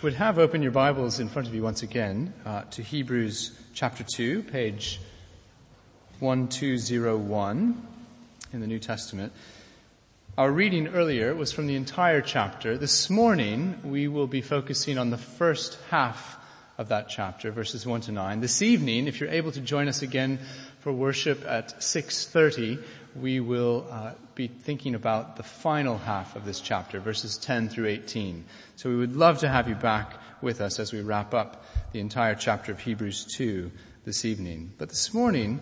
would have open your Bibles in front of you once again uh, to Hebrews chapter 2, page 1201 in the New Testament. Our reading earlier was from the entire chapter. This morning we will be focusing on the first half of that chapter, verses 1 to 9. This evening, if you're able to join us again for worship at 6.30, we will uh, be thinking about the final half of this chapter, verses 10 through 18. So we would love to have you back with us as we wrap up the entire chapter of Hebrews 2 this evening. But this morning,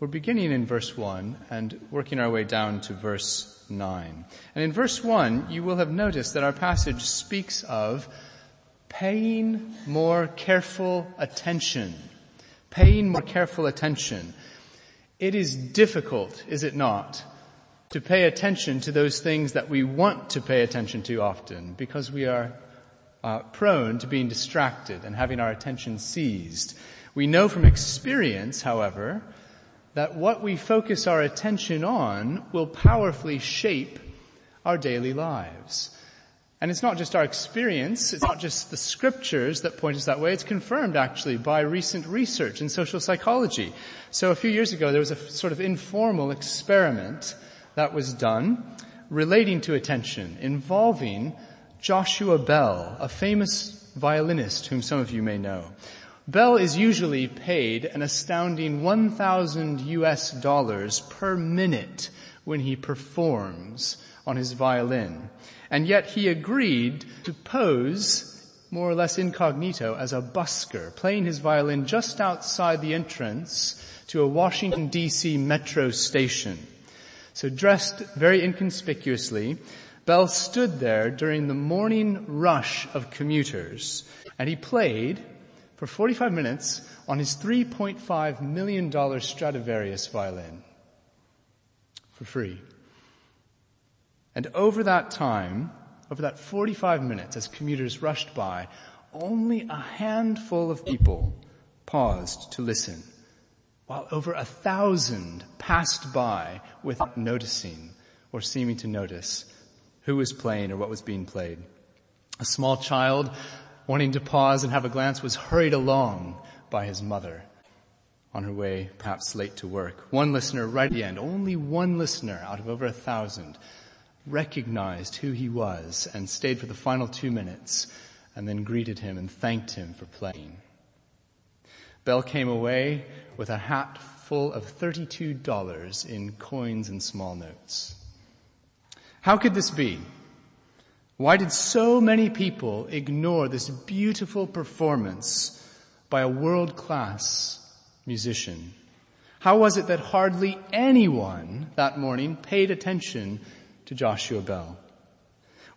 we're beginning in verse 1 and working our way down to verse 9. And in verse 1, you will have noticed that our passage speaks of paying more careful attention. Paying more careful attention. It is difficult, is it not, to pay attention to those things that we want to pay attention to often because we are uh, prone to being distracted and having our attention seized. We know from experience, however, that what we focus our attention on will powerfully shape our daily lives. And it's not just our experience, it's not just the scriptures that point us that way, it's confirmed actually by recent research in social psychology. So a few years ago there was a sort of informal experiment that was done relating to attention involving Joshua Bell, a famous violinist whom some of you may know. Bell is usually paid an astounding 1,000 US dollars per minute when he performs on his violin. And yet he agreed to pose more or less incognito as a busker, playing his violin just outside the entrance to a Washington DC metro station. So dressed very inconspicuously, Bell stood there during the morning rush of commuters and he played for 45 minutes on his $3.5 million Stradivarius violin for free. And over that time, over that 45 minutes as commuters rushed by, only a handful of people paused to listen while over a thousand passed by without noticing or seeming to notice who was playing or what was being played. A small child wanting to pause and have a glance was hurried along by his mother on her way perhaps late to work. One listener right at the end, only one listener out of over a thousand recognized who he was and stayed for the final two minutes and then greeted him and thanked him for playing. Bell came away with a hat full of $32 in coins and small notes. How could this be? Why did so many people ignore this beautiful performance by a world-class musician? How was it that hardly anyone that morning paid attention to Joshua Bell?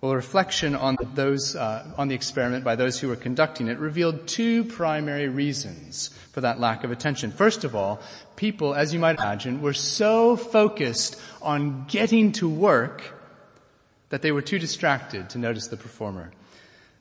Well, a reflection on those, uh, on the experiment by those who were conducting it revealed two primary reasons for that lack of attention. First of all, people, as you might imagine, were so focused on getting to work that they were too distracted to notice the performer.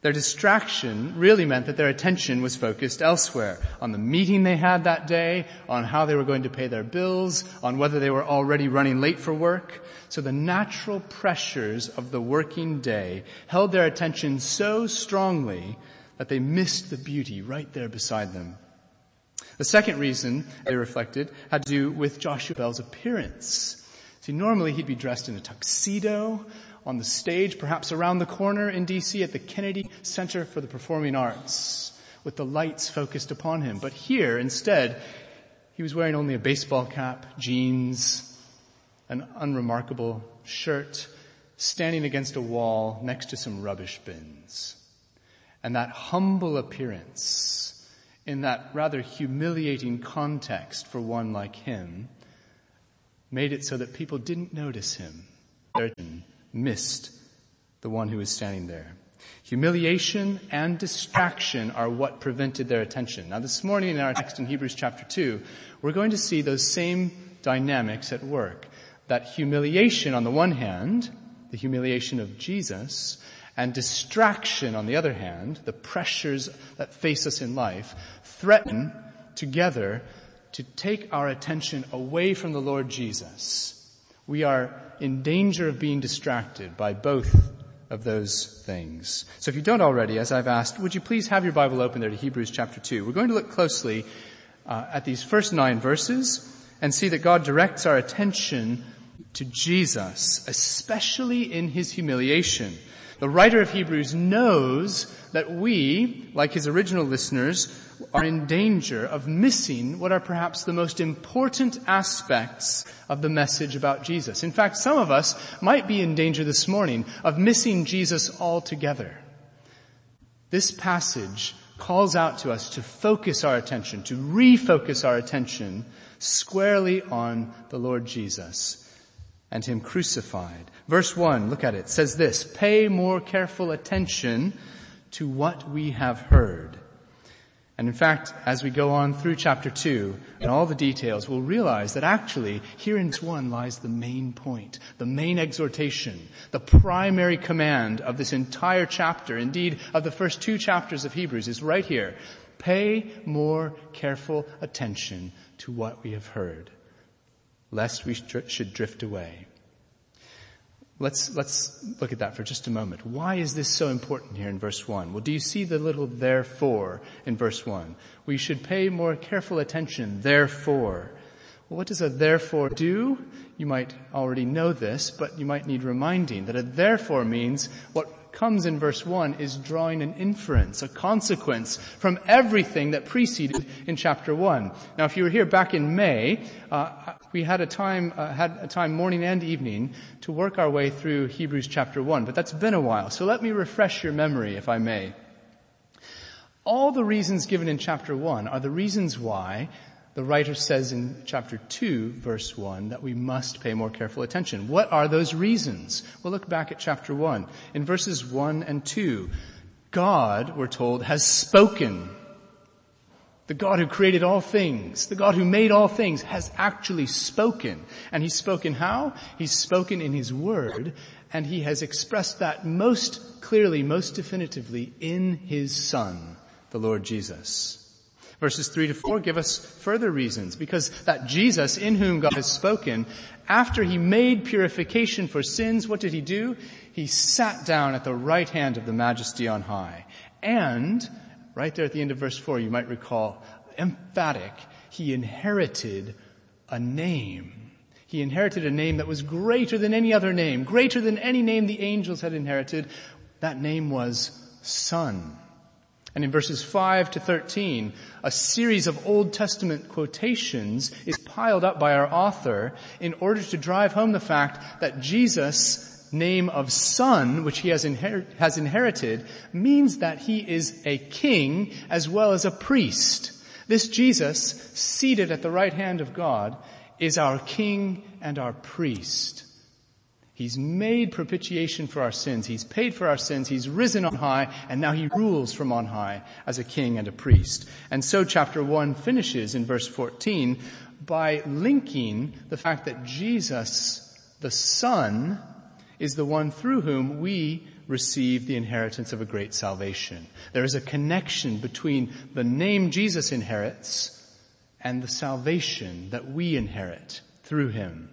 Their distraction really meant that their attention was focused elsewhere, on the meeting they had that day, on how they were going to pay their bills, on whether they were already running late for work. So the natural pressures of the working day held their attention so strongly that they missed the beauty right there beside them. The second reason they reflected had to do with Joshua Bell's appearance. See, normally he'd be dressed in a tuxedo, on the stage, perhaps around the corner in DC at the Kennedy Center for the Performing Arts, with the lights focused upon him. But here, instead, he was wearing only a baseball cap, jeans, an unremarkable shirt, standing against a wall next to some rubbish bins. And that humble appearance, in that rather humiliating context for one like him, made it so that people didn't notice him missed the one who was standing there. Humiliation and distraction are what prevented their attention. Now this morning in our text in Hebrews chapter 2, we're going to see those same dynamics at work. That humiliation on the one hand, the humiliation of Jesus, and distraction on the other hand, the pressures that face us in life, threaten together to take our attention away from the Lord Jesus. We are in danger of being distracted by both of those things. So if you don't already, as I've asked, would you please have your Bible open there to Hebrews chapter 2. We're going to look closely uh, at these first nine verses and see that God directs our attention to Jesus, especially in his humiliation. The writer of Hebrews knows that we, like his original listeners, are in danger of missing what are perhaps the most important aspects of the message about Jesus. In fact, some of us might be in danger this morning of missing Jesus altogether. This passage calls out to us to focus our attention, to refocus our attention squarely on the Lord Jesus and Him crucified. Verse 1, look at it, says this, pay more careful attention to what we have heard. And in fact, as we go on through chapter 2 and all the details, we'll realize that actually here in 1 lies the main point, the main exhortation, the primary command of this entire chapter, indeed of the first two chapters of Hebrews is right here. Pay more careful attention to what we have heard, lest we should drift away. Let's, let's look at that for just a moment. Why is this so important here in verse 1? Well, do you see the little therefore in verse 1? We should pay more careful attention, therefore. Well, what does a therefore do? You might already know this, but you might need reminding that a therefore means what comes in verse 1 is drawing an inference, a consequence from everything that preceded in chapter 1. Now if you were here back in May, uh, we had a time, uh, had a time morning and evening to work our way through Hebrews chapter 1, but that's been a while. So let me refresh your memory if I may. All the reasons given in chapter 1 are the reasons why the writer says in chapter 2 verse 1 that we must pay more careful attention. What are those reasons? Well look back at chapter 1. In verses 1 and 2, God, we're told, has spoken. The God who created all things, the God who made all things has actually spoken. And he's spoken how? He's spoken in his word and he has expressed that most clearly, most definitively in his son, the Lord Jesus. Verses 3 to 4 give us further reasons because that Jesus in whom God has spoken, after he made purification for sins, what did he do? He sat down at the right hand of the majesty on high. And, right there at the end of verse 4, you might recall, emphatic, he inherited a name. He inherited a name that was greater than any other name, greater than any name the angels had inherited. That name was Son. And in verses 5 to 13, a series of Old Testament quotations is piled up by our author in order to drive home the fact that Jesus' name of son, which he has, inher- has inherited, means that he is a king as well as a priest. This Jesus, seated at the right hand of God, is our king and our priest. He's made propitiation for our sins. He's paid for our sins. He's risen on high and now he rules from on high as a king and a priest. And so chapter one finishes in verse 14 by linking the fact that Jesus, the son, is the one through whom we receive the inheritance of a great salvation. There is a connection between the name Jesus inherits and the salvation that we inherit through him.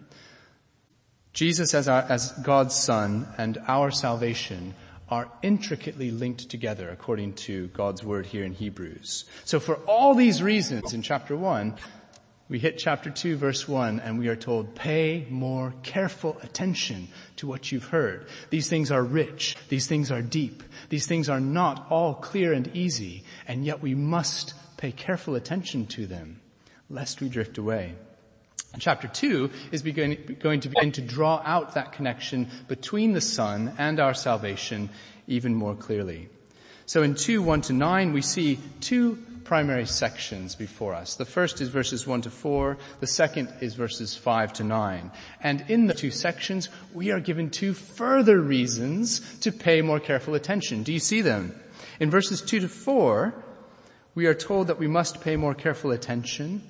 Jesus as, our, as God's son and our salvation are intricately linked together according to God's word here in Hebrews. So for all these reasons in chapter one, we hit chapter 2 verse 1 and we are told pay more careful attention to what you've heard. These things are rich. These things are deep. These things are not all clear and easy and yet we must pay careful attention to them lest we drift away. Chapter 2 is going to begin to draw out that connection between the Son and our salvation even more clearly. So in 2, 1 to 9, we see two primary sections before us. The first is verses 1 to 4, the second is verses 5 to 9. And in the two sections, we are given two further reasons to pay more careful attention. Do you see them? In verses 2 to 4, we are told that we must pay more careful attention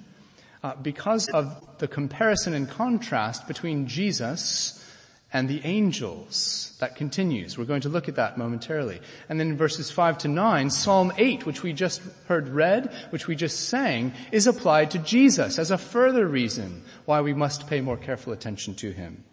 uh, because of the comparison and contrast between Jesus and the angels. That continues. We're going to look at that momentarily. And then in verses 5 to 9, Psalm 8, which we just heard read, which we just sang, is applied to Jesus as a further reason why we must pay more careful attention to him.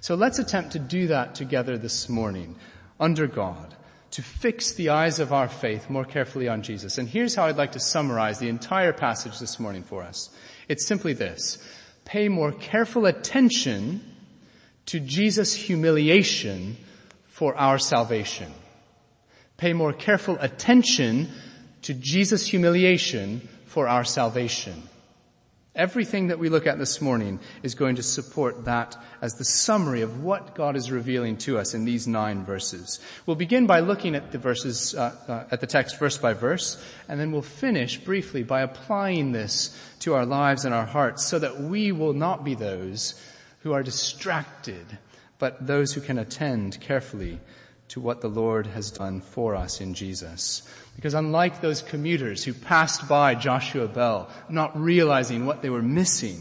So let's attempt to do that together this morning. under God to fix the eyes of our faith more carefully on Jesus. And here's how I'd like to summarize the entire passage this morning for us. It's simply this. Pay more careful attention to Jesus' humiliation for our salvation. Pay more careful attention to Jesus' humiliation for our salvation. Everything that we look at this morning is going to support that as the summary of what God is revealing to us in these nine verses. We'll begin by looking at the verses, uh, uh, at the text verse by verse, and then we'll finish briefly by applying this to our lives and our hearts so that we will not be those who are distracted, but those who can attend carefully to what the Lord has done for us in Jesus. Because unlike those commuters who passed by Joshua Bell, not realizing what they were missing,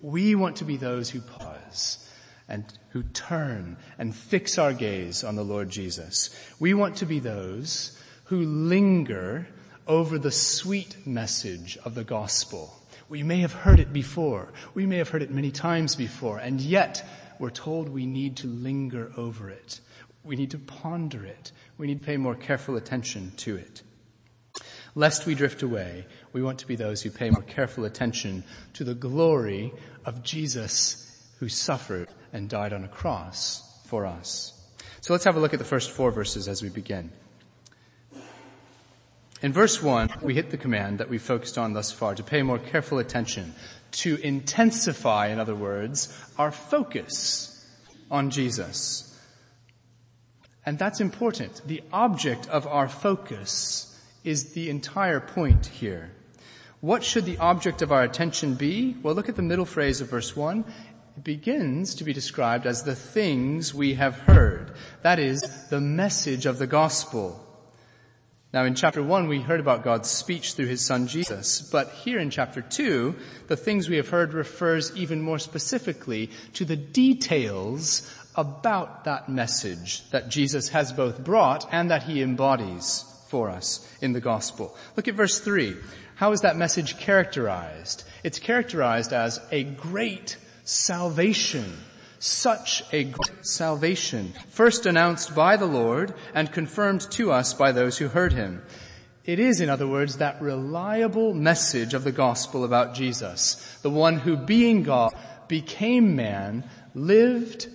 we want to be those who pause and who turn and fix our gaze on the Lord Jesus. We want to be those who linger over the sweet message of the gospel. We may have heard it before. We may have heard it many times before, and yet we're told we need to linger over it we need to ponder it. We need to pay more careful attention to it. Lest we drift away, we want to be those who pay more careful attention to the glory of Jesus who suffered and died on a cross for us. So let's have a look at the first four verses as we begin. In verse one, we hit the command that we focused on thus far to pay more careful attention, to intensify, in other words, our focus on Jesus. And that's important. The object of our focus is the entire point here. What should the object of our attention be? Well, look at the middle phrase of verse 1. It begins to be described as the things we have heard. That is, the message of the gospel. Now in chapter 1 we heard about God's speech through his son Jesus, but here in chapter 2, the things we have heard refers even more specifically to the details about that message that Jesus has both brought and that he embodies for us in the gospel. Look at verse 3. How is that message characterized? It's characterized as a great salvation. Such a great salvation. First announced by the Lord and confirmed to us by those who heard him. It is, in other words, that reliable message of the gospel about Jesus, the one who being God became man, lived,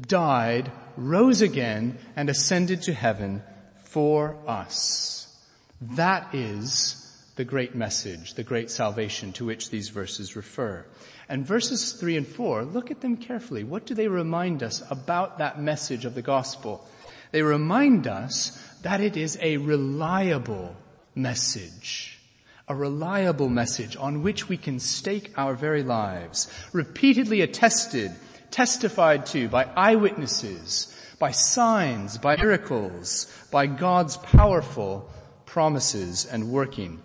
died, rose again, and ascended to heaven for us. That is the great message, the great salvation to which these verses refer. And verses three and four, look at them carefully. What do they remind us about that message of the gospel? They remind us that it is a reliable message. A reliable message on which we can stake our very lives. Repeatedly attested testified to by eyewitnesses, by signs, by miracles, by God's powerful promises and working.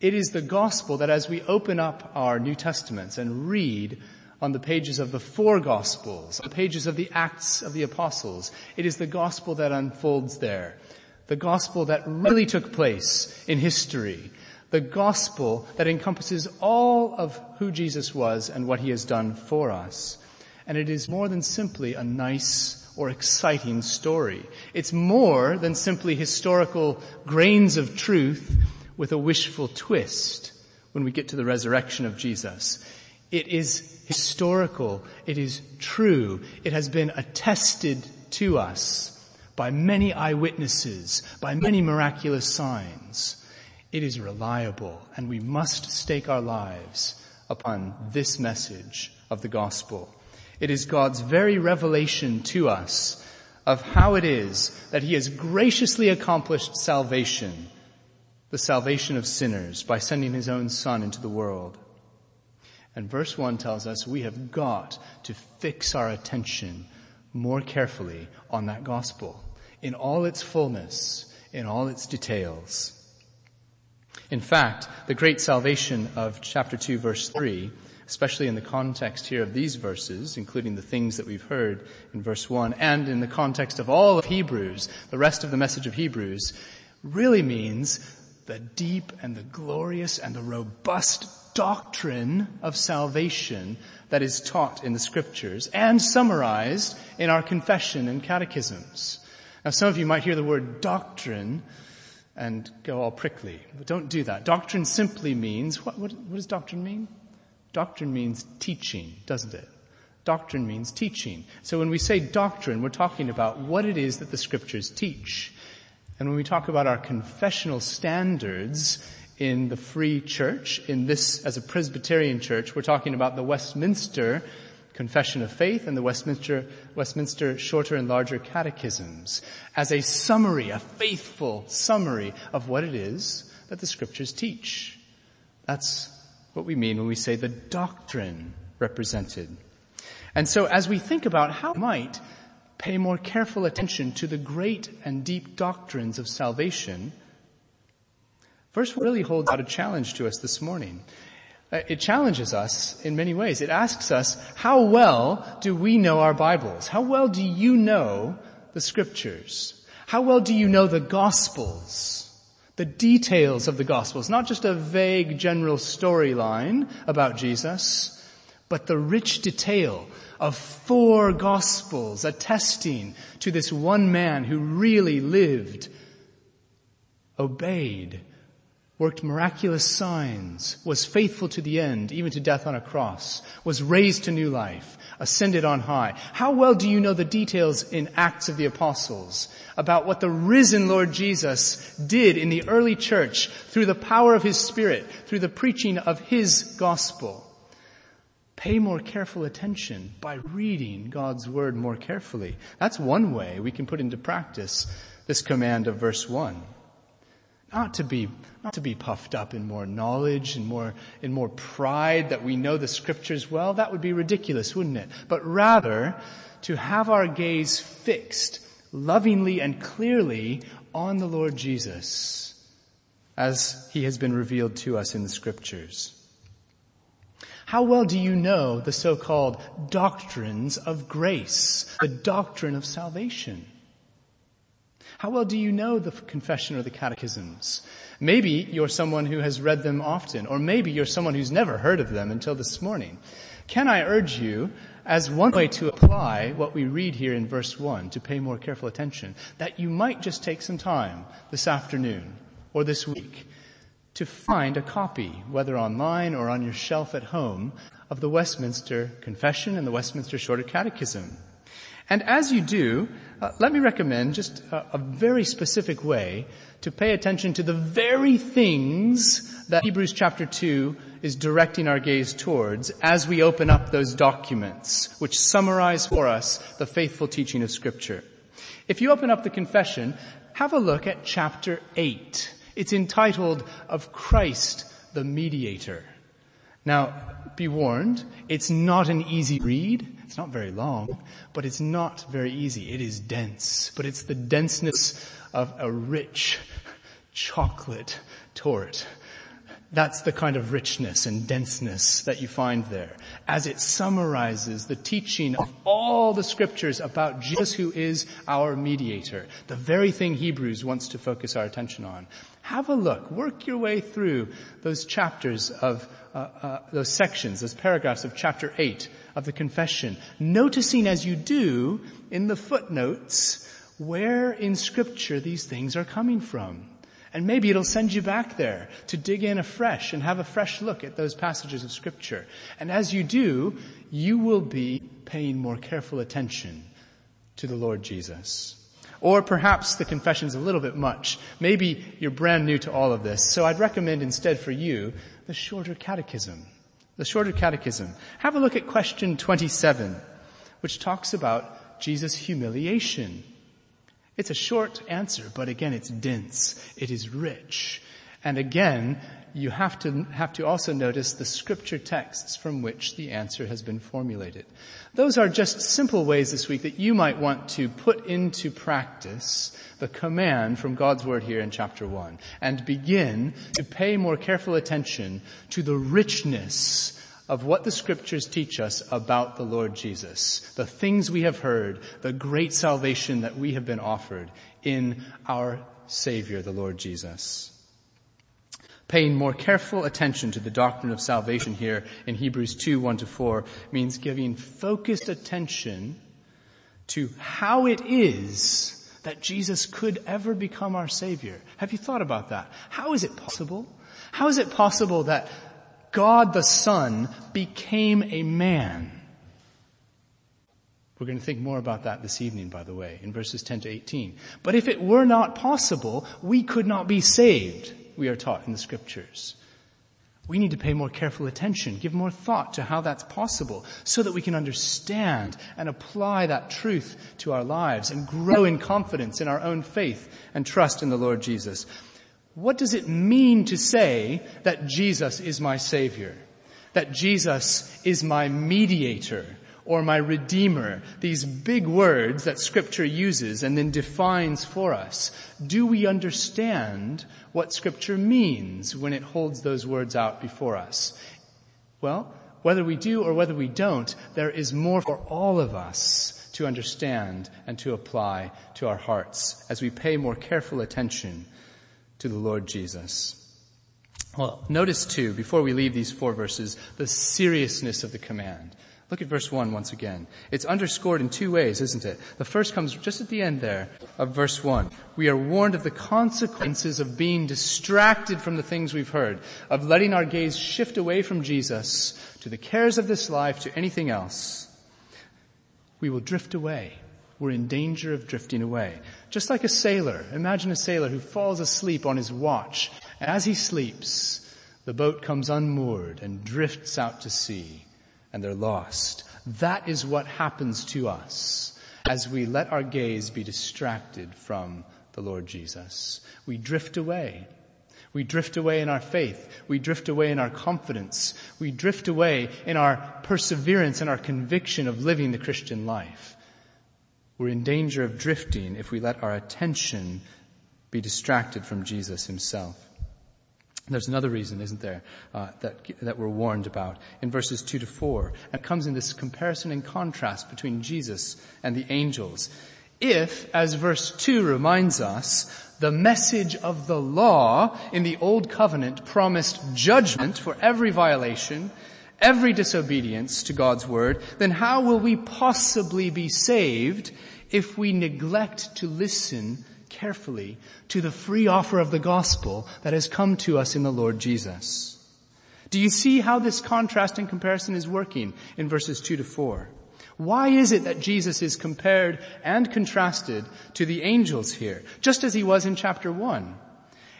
It is the gospel that as we open up our New Testaments and read on the pages of the four gospels, the pages of the Acts of the Apostles, it is the gospel that unfolds there. The gospel that really took place in history. The gospel that encompasses all of who Jesus was and what he has done for us. And it is more than simply a nice or exciting story. It's more than simply historical grains of truth with a wishful twist when we get to the resurrection of Jesus. It is historical. It is true. It has been attested to us by many eyewitnesses, by many miraculous signs. It is reliable and we must stake our lives upon this message of the gospel. It is God's very revelation to us of how it is that He has graciously accomplished salvation, the salvation of sinners by sending His own Son into the world. And verse 1 tells us we have got to fix our attention more carefully on that gospel in all its fullness, in all its details. In fact, the great salvation of chapter 2 verse 3 especially in the context here of these verses, including the things that we've heard in verse 1, and in the context of all of Hebrews, the rest of the message of Hebrews, really means the deep and the glorious and the robust doctrine of salvation that is taught in the scriptures and summarized in our confession and catechisms. Now some of you might hear the word doctrine and go all prickly, but don't do that. Doctrine simply means, what, what, what does doctrine mean? Doctrine means teaching, doesn't it? Doctrine means teaching. So when we say doctrine, we're talking about what it is that the scriptures teach. And when we talk about our confessional standards in the free church, in this as a Presbyterian church, we're talking about the Westminster Confession of Faith and the Westminster, Westminster Shorter and Larger Catechisms as a summary, a faithful summary of what it is that the scriptures teach. That's what we mean when we say the doctrine represented. And so as we think about how we might pay more careful attention to the great and deep doctrines of salvation, first really holds out a challenge to us this morning. Uh, it challenges us in many ways. It asks us, how well do we know our Bibles? How well do you know the scriptures? How well do you know the Gospels? The details of the Gospels, not just a vague general storyline about Jesus, but the rich detail of four Gospels attesting to this one man who really lived, obeyed, worked miraculous signs, was faithful to the end, even to death on a cross, was raised to new life, ascended on high. How well do you know the details in Acts of the Apostles about what the risen Lord Jesus did in the early church through the power of His Spirit, through the preaching of His gospel? Pay more careful attention by reading God's Word more carefully. That's one way we can put into practice this command of verse 1. Not to be, not to be puffed up in more knowledge and more, in more pride that we know the scriptures well. That would be ridiculous, wouldn't it? But rather, to have our gaze fixed lovingly and clearly on the Lord Jesus as he has been revealed to us in the scriptures. How well do you know the so-called doctrines of grace, the doctrine of salvation? How well do you know the confession or the catechisms? Maybe you're someone who has read them often, or maybe you're someone who's never heard of them until this morning. Can I urge you, as one way to apply what we read here in verse 1, to pay more careful attention, that you might just take some time this afternoon or this week to find a copy, whether online or on your shelf at home, of the Westminster Confession and the Westminster Shorter Catechism. And as you do, uh, let me recommend just a, a, very specific way to pay attention to the very things that Hebrews chapter 2 is directing our gaze towards as we open up those documents which summarize for us the faithful teaching of scripture. If you open up the confession, have a look at chapter 8. It's entitled Of Christ the Mediator. Now, be warned, it's not an easy read. It's not very long, but it's not very easy. It is dense, but it's the denseness of a rich chocolate torte. That's the kind of richness and denseness that you find there as it summarizes the teaching of all the scriptures about Jesus who is our mediator, the very thing Hebrews wants to focus our attention on. Have a look, work your way through those chapters of, uh, uh, those sections, those paragraphs of chapter 8 of the confession, noticing as you do in the footnotes where in scripture these things are coming from. And maybe it'll send you back there to dig in afresh and have a fresh look at those passages of scripture. And as you do, you will be paying more careful attention to the Lord Jesus. Or perhaps the confession's a little bit much. Maybe you're brand new to all of this, so I'd recommend instead for you the shorter catechism the shorter catechism. Have a look at question 27, which talks about Jesus' humiliation. It's a short answer, but again, it's dense. It is rich. And again, you have to, have to also notice the scripture texts from which the answer has been formulated. Those are just simple ways this week that you might want to put into practice the command from God's word here in chapter one and begin to pay more careful attention to the richness of what the scriptures teach us about the Lord Jesus, the things we have heard, the great salvation that we have been offered in our Savior, the Lord Jesus. Paying more careful attention to the doctrine of salvation here in Hebrews 2, 1 to 4 means giving focused attention to how it is that Jesus could ever become our Savior. Have you thought about that? How is it possible? How is it possible that God the Son became a man? We're going to think more about that this evening, by the way, in verses 10 to 18. But if it were not possible, we could not be saved, we are taught in the scriptures. We need to pay more careful attention, give more thought to how that's possible so that we can understand and apply that truth to our lives and grow in confidence in our own faith and trust in the Lord Jesus. What does it mean to say that Jesus is my Savior? That Jesus is my mediator? Or my Redeemer, these big words that Scripture uses and then defines for us, do we understand what Scripture means when it holds those words out before us? Well, whether we do or whether we don't, there is more for all of us to understand and to apply to our hearts as we pay more careful attention to the Lord Jesus. Well, notice too, before we leave these four verses, the seriousness of the command. Look at verse 1 once again. It's underscored in two ways, isn't it? The first comes just at the end there of verse 1. We are warned of the consequences of being distracted from the things we've heard, of letting our gaze shift away from Jesus to the cares of this life, to anything else. We will drift away. We're in danger of drifting away. Just like a sailor. Imagine a sailor who falls asleep on his watch. As he sleeps, the boat comes unmoored and drifts out to sea and they're lost. That is what happens to us as we let our gaze be distracted from the Lord Jesus. We drift away. We drift away in our faith. We drift away in our confidence. We drift away in our perseverance and our conviction of living the Christian life. We're in danger of drifting if we let our attention be distracted from Jesus himself. There's another reason, isn't there, uh, that that we're warned about in verses two to four. And it comes in this comparison and contrast between Jesus and the angels. If, as verse two reminds us, the message of the law in the old covenant promised judgment for every violation, every disobedience to God's word, then how will we possibly be saved if we neglect to listen carefully to the free offer of the gospel that has come to us in the Lord Jesus. Do you see how this contrast and comparison is working in verses 2 to 4? Why is it that Jesus is compared and contrasted to the angels here, just as he was in chapter 1?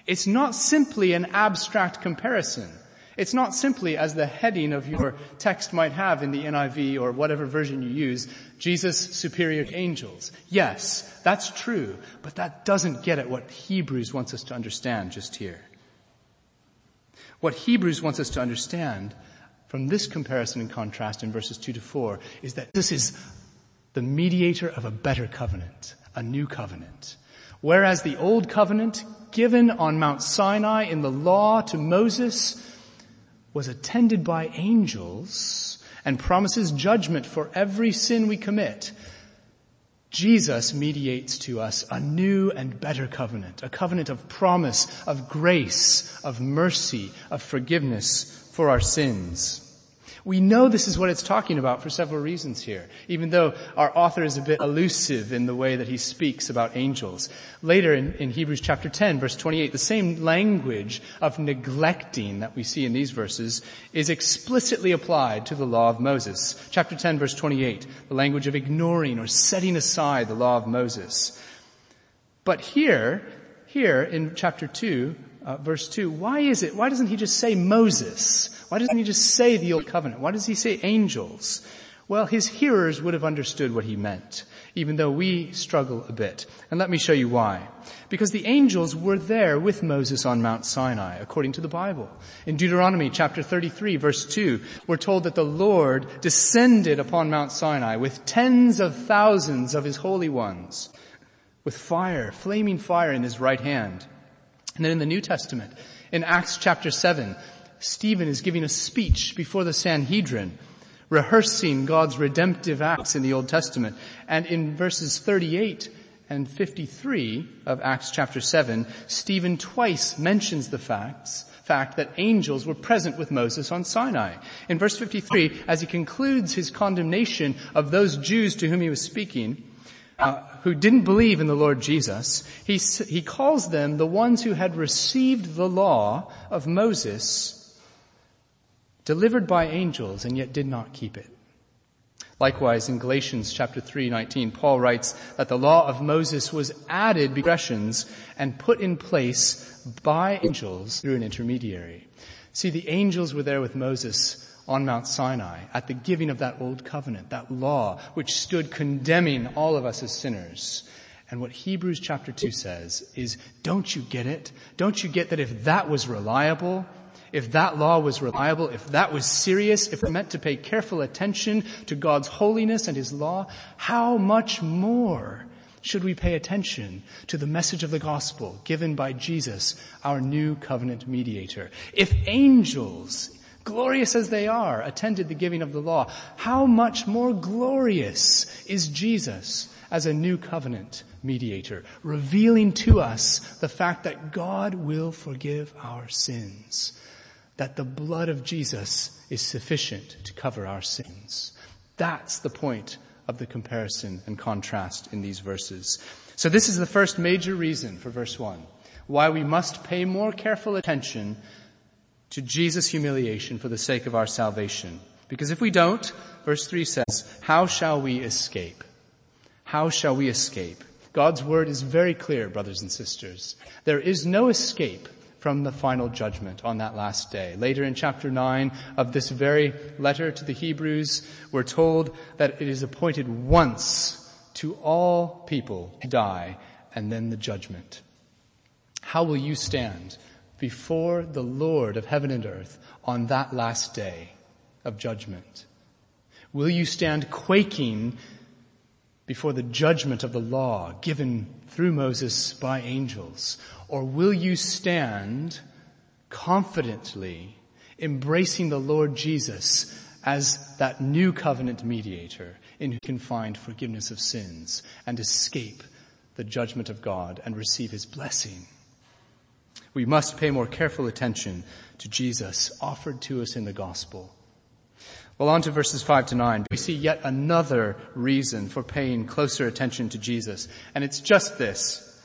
It's not simply an abstract comparison. It's not simply as the heading of your text might have in the NIV or whatever version you use, Jesus superior angels. Yes, that's true, but that doesn't get at what Hebrews wants us to understand just here. What Hebrews wants us to understand from this comparison and contrast in verses 2 to 4 is that this is the mediator of a better covenant, a new covenant. Whereas the old covenant given on Mount Sinai in the law to Moses was attended by angels and promises judgment for every sin we commit, Jesus mediates to us a new and better covenant, a covenant of promise, of grace, of mercy, of forgiveness for our sins. We know this is what it's talking about for several reasons here, even though our author is a bit elusive in the way that he speaks about angels. Later in, in, Hebrews chapter 10 verse 28, the same language of neglecting that we see in these verses is explicitly applied to the law of Moses. Chapter 10 verse 28, the language of ignoring or setting aside the law of Moses. But here, here in chapter 2, uh, verse 2, why is it, why doesn't he just say Moses? Why doesn't he just say the Old Covenant? Why does he say angels? Well, his hearers would have understood what he meant, even though we struggle a bit. And let me show you why. Because the angels were there with Moses on Mount Sinai, according to the Bible. In Deuteronomy chapter 33 verse 2, we're told that the Lord descended upon Mount Sinai with tens of thousands of his holy ones, with fire, flaming fire in his right hand. And then in the New Testament, in Acts chapter 7, Stephen is giving a speech before the Sanhedrin, rehearsing God's redemptive acts in the Old Testament. And in verses 38 and 53 of Acts chapter 7, Stephen twice mentions the facts, fact that angels were present with Moses on Sinai. In verse 53, as he concludes his condemnation of those Jews to whom he was speaking, uh, who didn't believe in the Lord Jesus, he, he calls them the ones who had received the law of Moses delivered by angels and yet did not keep it. Likewise, in Galatians chapter 3, 19, Paul writes that the law of Moses was added digressions and put in place by angels through an intermediary. See, the angels were there with Moses on Mount Sinai at the giving of that old covenant, that law, which stood condemning all of us as sinners. And what Hebrews chapter 2 says is, don't you get it? Don't you get that if that was reliable, if that law was reliable, if that was serious, if it meant to pay careful attention to God's holiness and His law, how much more should we pay attention to the message of the gospel given by Jesus, our new covenant mediator? If angels, glorious as they are, attended the giving of the law, how much more glorious is Jesus as a new covenant mediator, revealing to us the fact that God will forgive our sins that the blood of Jesus is sufficient to cover our sins. That's the point of the comparison and contrast in these verses. So this is the first major reason for verse 1, why we must pay more careful attention to Jesus' humiliation for the sake of our salvation. Because if we don't, verse 3 says, how shall we escape? How shall we escape? God's word is very clear, brothers and sisters. There is no escape from the final judgment on that last day. Later in chapter 9 of this very letter to the Hebrews, we're told that it is appointed once to all people to die and then the judgment. How will you stand before the Lord of heaven and earth on that last day of judgment? Will you stand quaking before the judgment of the law given through Moses by angels? Or will you stand confidently embracing the Lord Jesus as that new covenant mediator in who can find forgiveness of sins and escape the judgment of God and receive his blessing? We must pay more careful attention to Jesus offered to us in the gospel well, on to verses 5 to 9. We see yet another reason for paying closer attention to Jesus. And it's just this.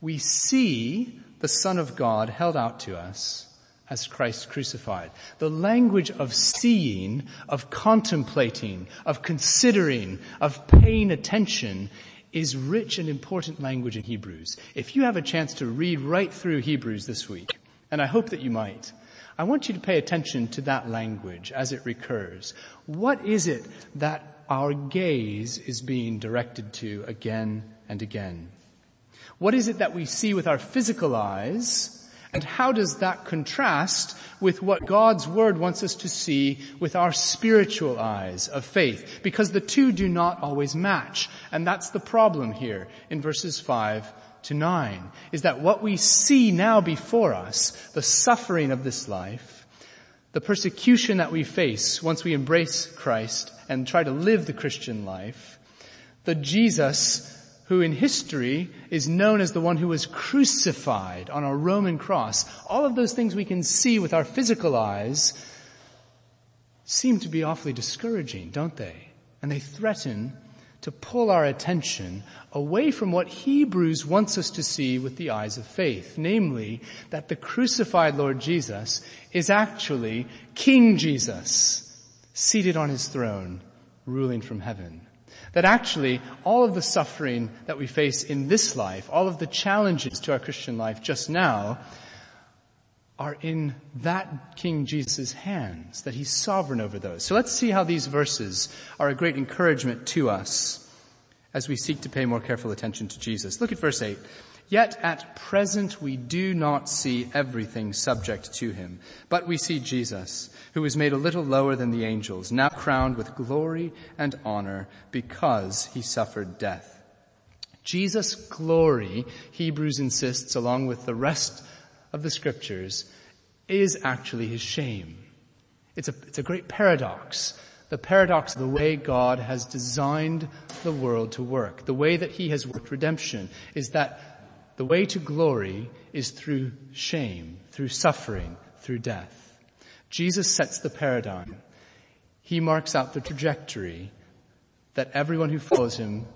We see the Son of God held out to us as Christ crucified. The language of seeing, of contemplating, of considering, of paying attention is rich and important language in Hebrews. If you have a chance to read right through Hebrews this week, and I hope that you might, I want you to pay attention to that language as it recurs. What is it that our gaze is being directed to again and again? What is it that we see with our physical eyes? And how does that contrast with what God's Word wants us to see with our spiritual eyes of faith? Because the two do not always match. And that's the problem here in verses 5 to 9 is that what we see now before us, the suffering of this life, the persecution that we face once we embrace Christ and try to live the Christian life, the Jesus who in history is known as the one who was crucified on a Roman cross, all of those things we can see with our physical eyes seem to be awfully discouraging, don't they? And they threaten to pull our attention away from what Hebrews wants us to see with the eyes of faith, namely that the crucified Lord Jesus is actually King Jesus, seated on his throne, ruling from heaven. That actually all of the suffering that we face in this life, all of the challenges to our Christian life just now, are in that King Jesus' hands, that he's sovereign over those. So let's see how these verses are a great encouragement to us as we seek to pay more careful attention to Jesus. Look at verse 8. Yet at present we do not see everything subject to him, but we see Jesus, who was made a little lower than the angels, now crowned with glory and honor because he suffered death. Jesus' glory, Hebrews insists, along with the rest of the scriptures is actually his shame. It's a, it's a great paradox. The paradox of the way God has designed the world to work, the way that he has worked redemption is that the way to glory is through shame, through suffering, through death. Jesus sets the paradigm. He marks out the trajectory that everyone who follows him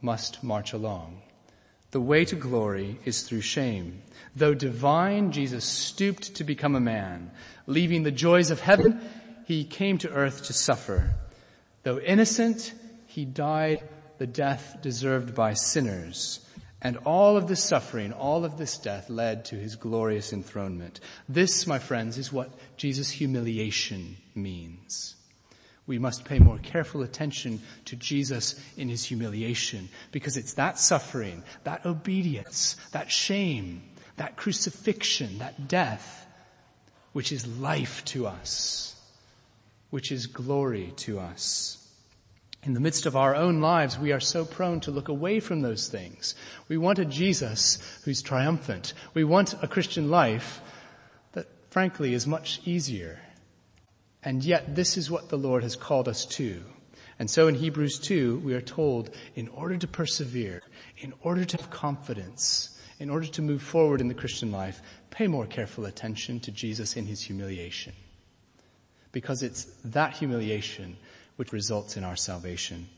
must march along. The way to glory is through shame. Though divine, Jesus stooped to become a man. Leaving the joys of heaven, he came to earth to suffer. Though innocent, he died the death deserved by sinners. And all of this suffering, all of this death led to his glorious enthronement. This, my friends, is what Jesus' humiliation means. We must pay more careful attention to Jesus in his humiliation because it's that suffering, that obedience, that shame, that crucifixion, that death, which is life to us, which is glory to us. In the midst of our own lives, we are so prone to look away from those things. We want a Jesus who's triumphant. We want a Christian life that frankly is much easier. And yet this is what the Lord has called us to. And so in Hebrews 2, we are told in order to persevere, in order to have confidence, in order to move forward in the Christian life, pay more careful attention to Jesus in his humiliation. Because it's that humiliation which results in our salvation.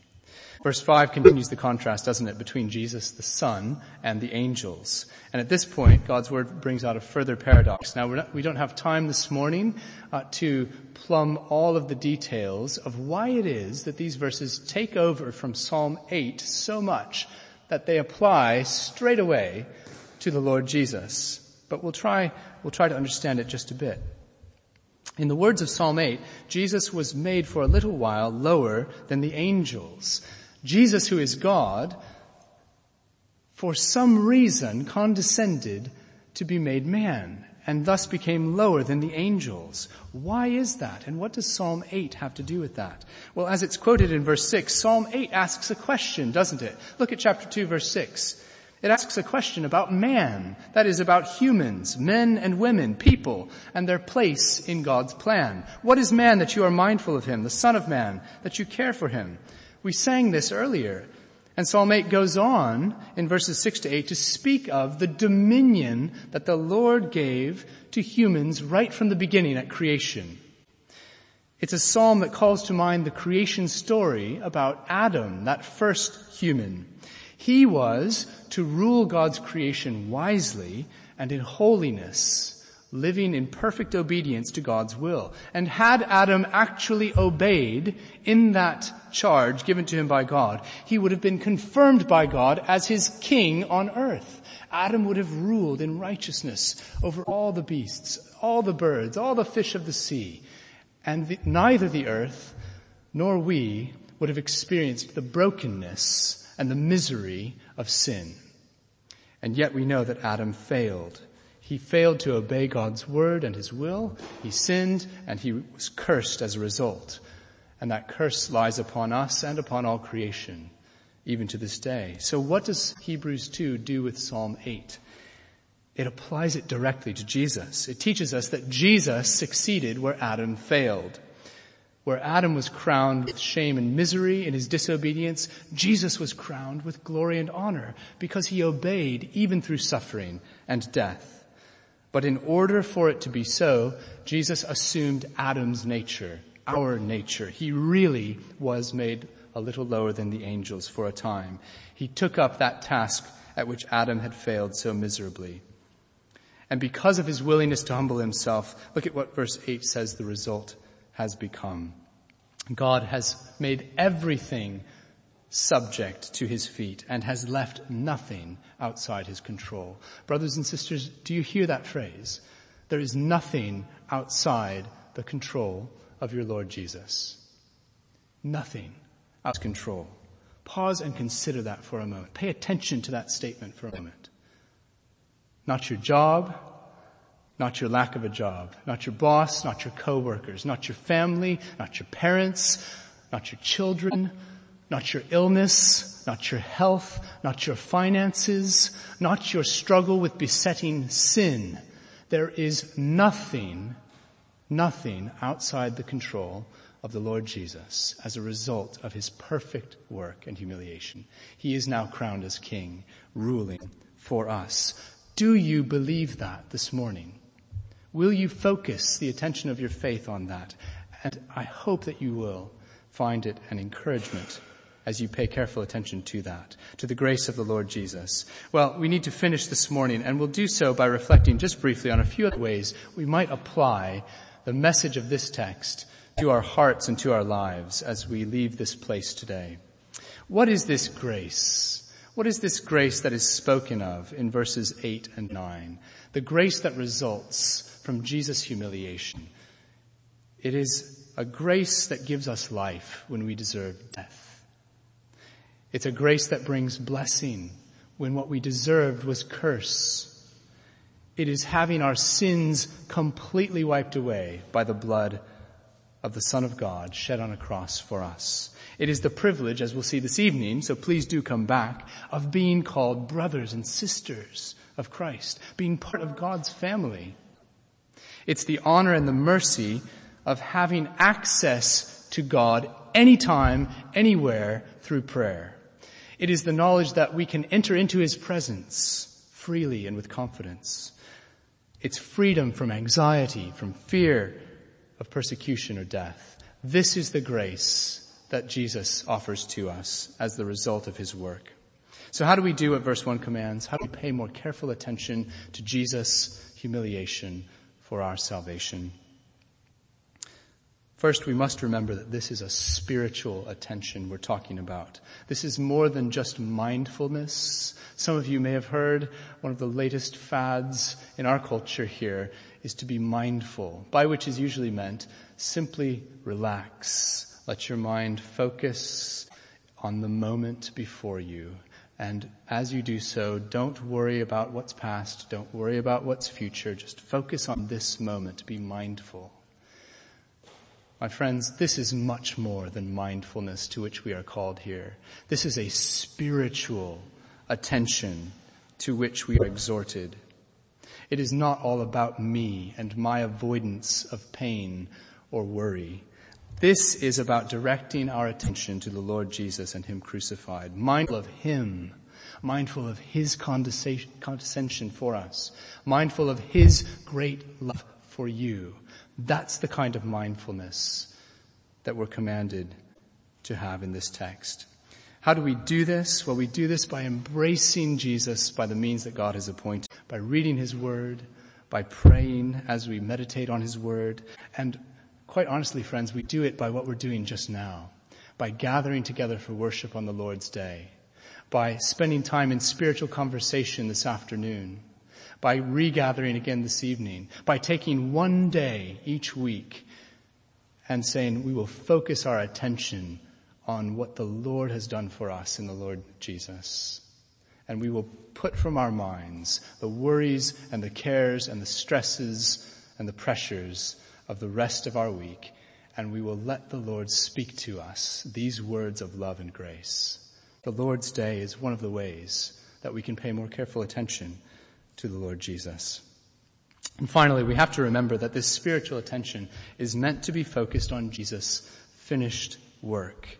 Verse 5 continues the contrast, doesn't it, between Jesus the Son and the angels. And at this point, God's Word brings out a further paradox. Now, not, we don't have time this morning uh, to plumb all of the details of why it is that these verses take over from Psalm 8 so much that they apply straight away to the Lord Jesus. But we'll try, we'll try to understand it just a bit. In the words of Psalm 8, Jesus was made for a little while lower than the angels. Jesus, who is God, for some reason condescended to be made man and thus became lower than the angels. Why is that? And what does Psalm 8 have to do with that? Well, as it's quoted in verse 6, Psalm 8 asks a question, doesn't it? Look at chapter 2 verse 6. It asks a question about man, that is about humans, men and women, people, and their place in God's plan. What is man that you are mindful of him, the son of man, that you care for him? We sang this earlier. And Psalm 8 goes on in verses 6 to 8 to speak of the dominion that the Lord gave to humans right from the beginning at creation. It's a psalm that calls to mind the creation story about Adam, that first human. He was to rule God's creation wisely and in holiness, living in perfect obedience to God's will. And had Adam actually obeyed in that charge given to him by God, he would have been confirmed by God as his king on earth. Adam would have ruled in righteousness over all the beasts, all the birds, all the fish of the sea. And the, neither the earth nor we would have experienced the brokenness and the misery of sin. And yet we know that Adam failed. He failed to obey God's word and his will. He sinned and he was cursed as a result. And that curse lies upon us and upon all creation, even to this day. So what does Hebrews 2 do with Psalm 8? It applies it directly to Jesus. It teaches us that Jesus succeeded where Adam failed. Where Adam was crowned with shame and misery in his disobedience, Jesus was crowned with glory and honor because he obeyed even through suffering and death. But in order for it to be so, Jesus assumed Adam's nature, our nature. He really was made a little lower than the angels for a time. He took up that task at which Adam had failed so miserably. And because of his willingness to humble himself, look at what verse 8 says the result has become. God has made everything subject to his feet and has left nothing outside his control. Brothers and sisters, do you hear that phrase? There is nothing outside the control of your Lord Jesus. Nothing out of control. Pause and consider that for a moment. Pay attention to that statement for a moment. Not your job, not your lack of a job, not your boss, not your coworkers, not your family, not your parents, not your children, not your illness, not your health, not your finances, not your struggle with besetting sin. There is nothing, nothing outside the control of the Lord Jesus as a result of his perfect work and humiliation. He is now crowned as king, ruling for us. Do you believe that this morning? Will you focus the attention of your faith on that? And I hope that you will find it an encouragement as you pay careful attention to that, to the grace of the Lord Jesus? Well, we need to finish this morning and we'll do so by reflecting just briefly on a few ways we might apply the message of this text to our hearts and to our lives as we leave this place today. What is this grace? What is this grace that is spoken of in verses 8 and 9? The grace that results from Jesus' humiliation. It is a grace that gives us life when we deserve death. It's a grace that brings blessing when what we deserved was curse. It is having our sins completely wiped away by the blood of the Son of God shed on a cross for us. It is the privilege, as we'll see this evening, so please do come back, of being called brothers and sisters of Christ, being part of God's family. It's the honor and the mercy of having access to God anytime, anywhere through prayer. It is the knowledge that we can enter into His presence freely and with confidence. It's freedom from anxiety, from fear of persecution or death. This is the grace that Jesus offers to us as the result of His work. So how do we do what verse 1 commands? How do we pay more careful attention to Jesus' humiliation for our salvation? First, we must remember that this is a spiritual attention we're talking about. This is more than just mindfulness. Some of you may have heard one of the latest fads in our culture here is to be mindful, by which is usually meant simply relax. Let your mind focus on the moment before you. And as you do so, don't worry about what's past. Don't worry about what's future. Just focus on this moment. Be mindful. My friends, this is much more than mindfulness to which we are called here. This is a spiritual attention to which we are exhorted. It is not all about me and my avoidance of pain or worry. This is about directing our attention to the Lord Jesus and Him crucified, mindful of Him, mindful of His condescension for us, mindful of His great love for you, that's the kind of mindfulness that we're commanded to have in this text. How do we do this? Well, we do this by embracing Jesus by the means that God has appointed, by reading His Word, by praying as we meditate on His Word, and quite honestly, friends, we do it by what we're doing just now, by gathering together for worship on the Lord's Day, by spending time in spiritual conversation this afternoon, by regathering again this evening, by taking one day each week and saying we will focus our attention on what the Lord has done for us in the Lord Jesus. And we will put from our minds the worries and the cares and the stresses and the pressures of the rest of our week and we will let the Lord speak to us these words of love and grace. The Lord's Day is one of the ways that we can pay more careful attention to the Lord Jesus. And finally, we have to remember that this spiritual attention is meant to be focused on Jesus' finished work.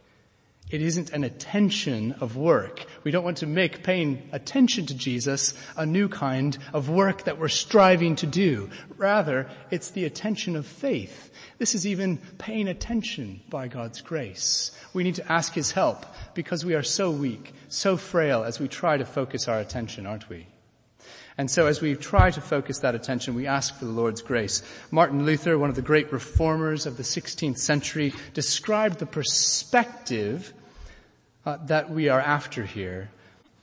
It isn't an attention of work. We don't want to make paying attention to Jesus a new kind of work that we're striving to do. Rather, it's the attention of faith. This is even paying attention by God's grace. We need to ask His help because we are so weak, so frail as we try to focus our attention, aren't we? And so as we try to focus that attention, we ask for the Lord's grace. Martin Luther, one of the great reformers of the 16th century, described the perspective uh, that we are after here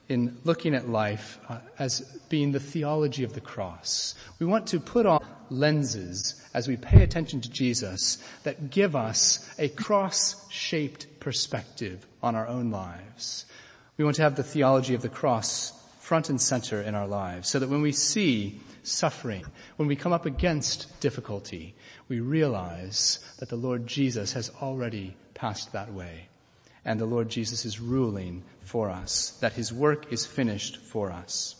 in looking at life uh, as being the theology of the cross. We want to put on lenses as we pay attention to Jesus that give us a cross-shaped perspective on our own lives. We want to have the theology of the cross front and center in our lives so that when we see suffering, when we come up against difficulty, we realize that the Lord Jesus has already passed that way and the Lord Jesus is ruling for us, that his work is finished for us.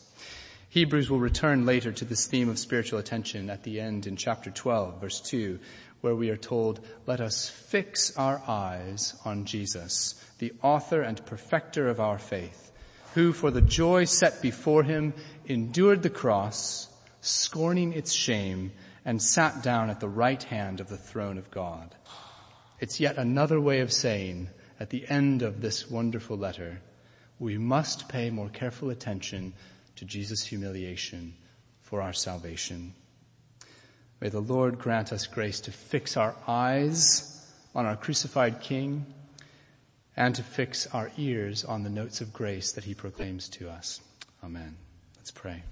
Hebrews will return later to this theme of spiritual attention at the end in chapter 12 verse 2 where we are told, let us fix our eyes on Jesus, the author and perfecter of our faith who for the joy set before him endured the cross, scorning its shame, and sat down at the right hand of the throne of God. It's yet another way of saying, at the end of this wonderful letter, we must pay more careful attention to Jesus' humiliation for our salvation. May the Lord grant us grace to fix our eyes on our crucified King and to fix our ears on the notes of grace that he proclaims to us. Amen. Let's pray.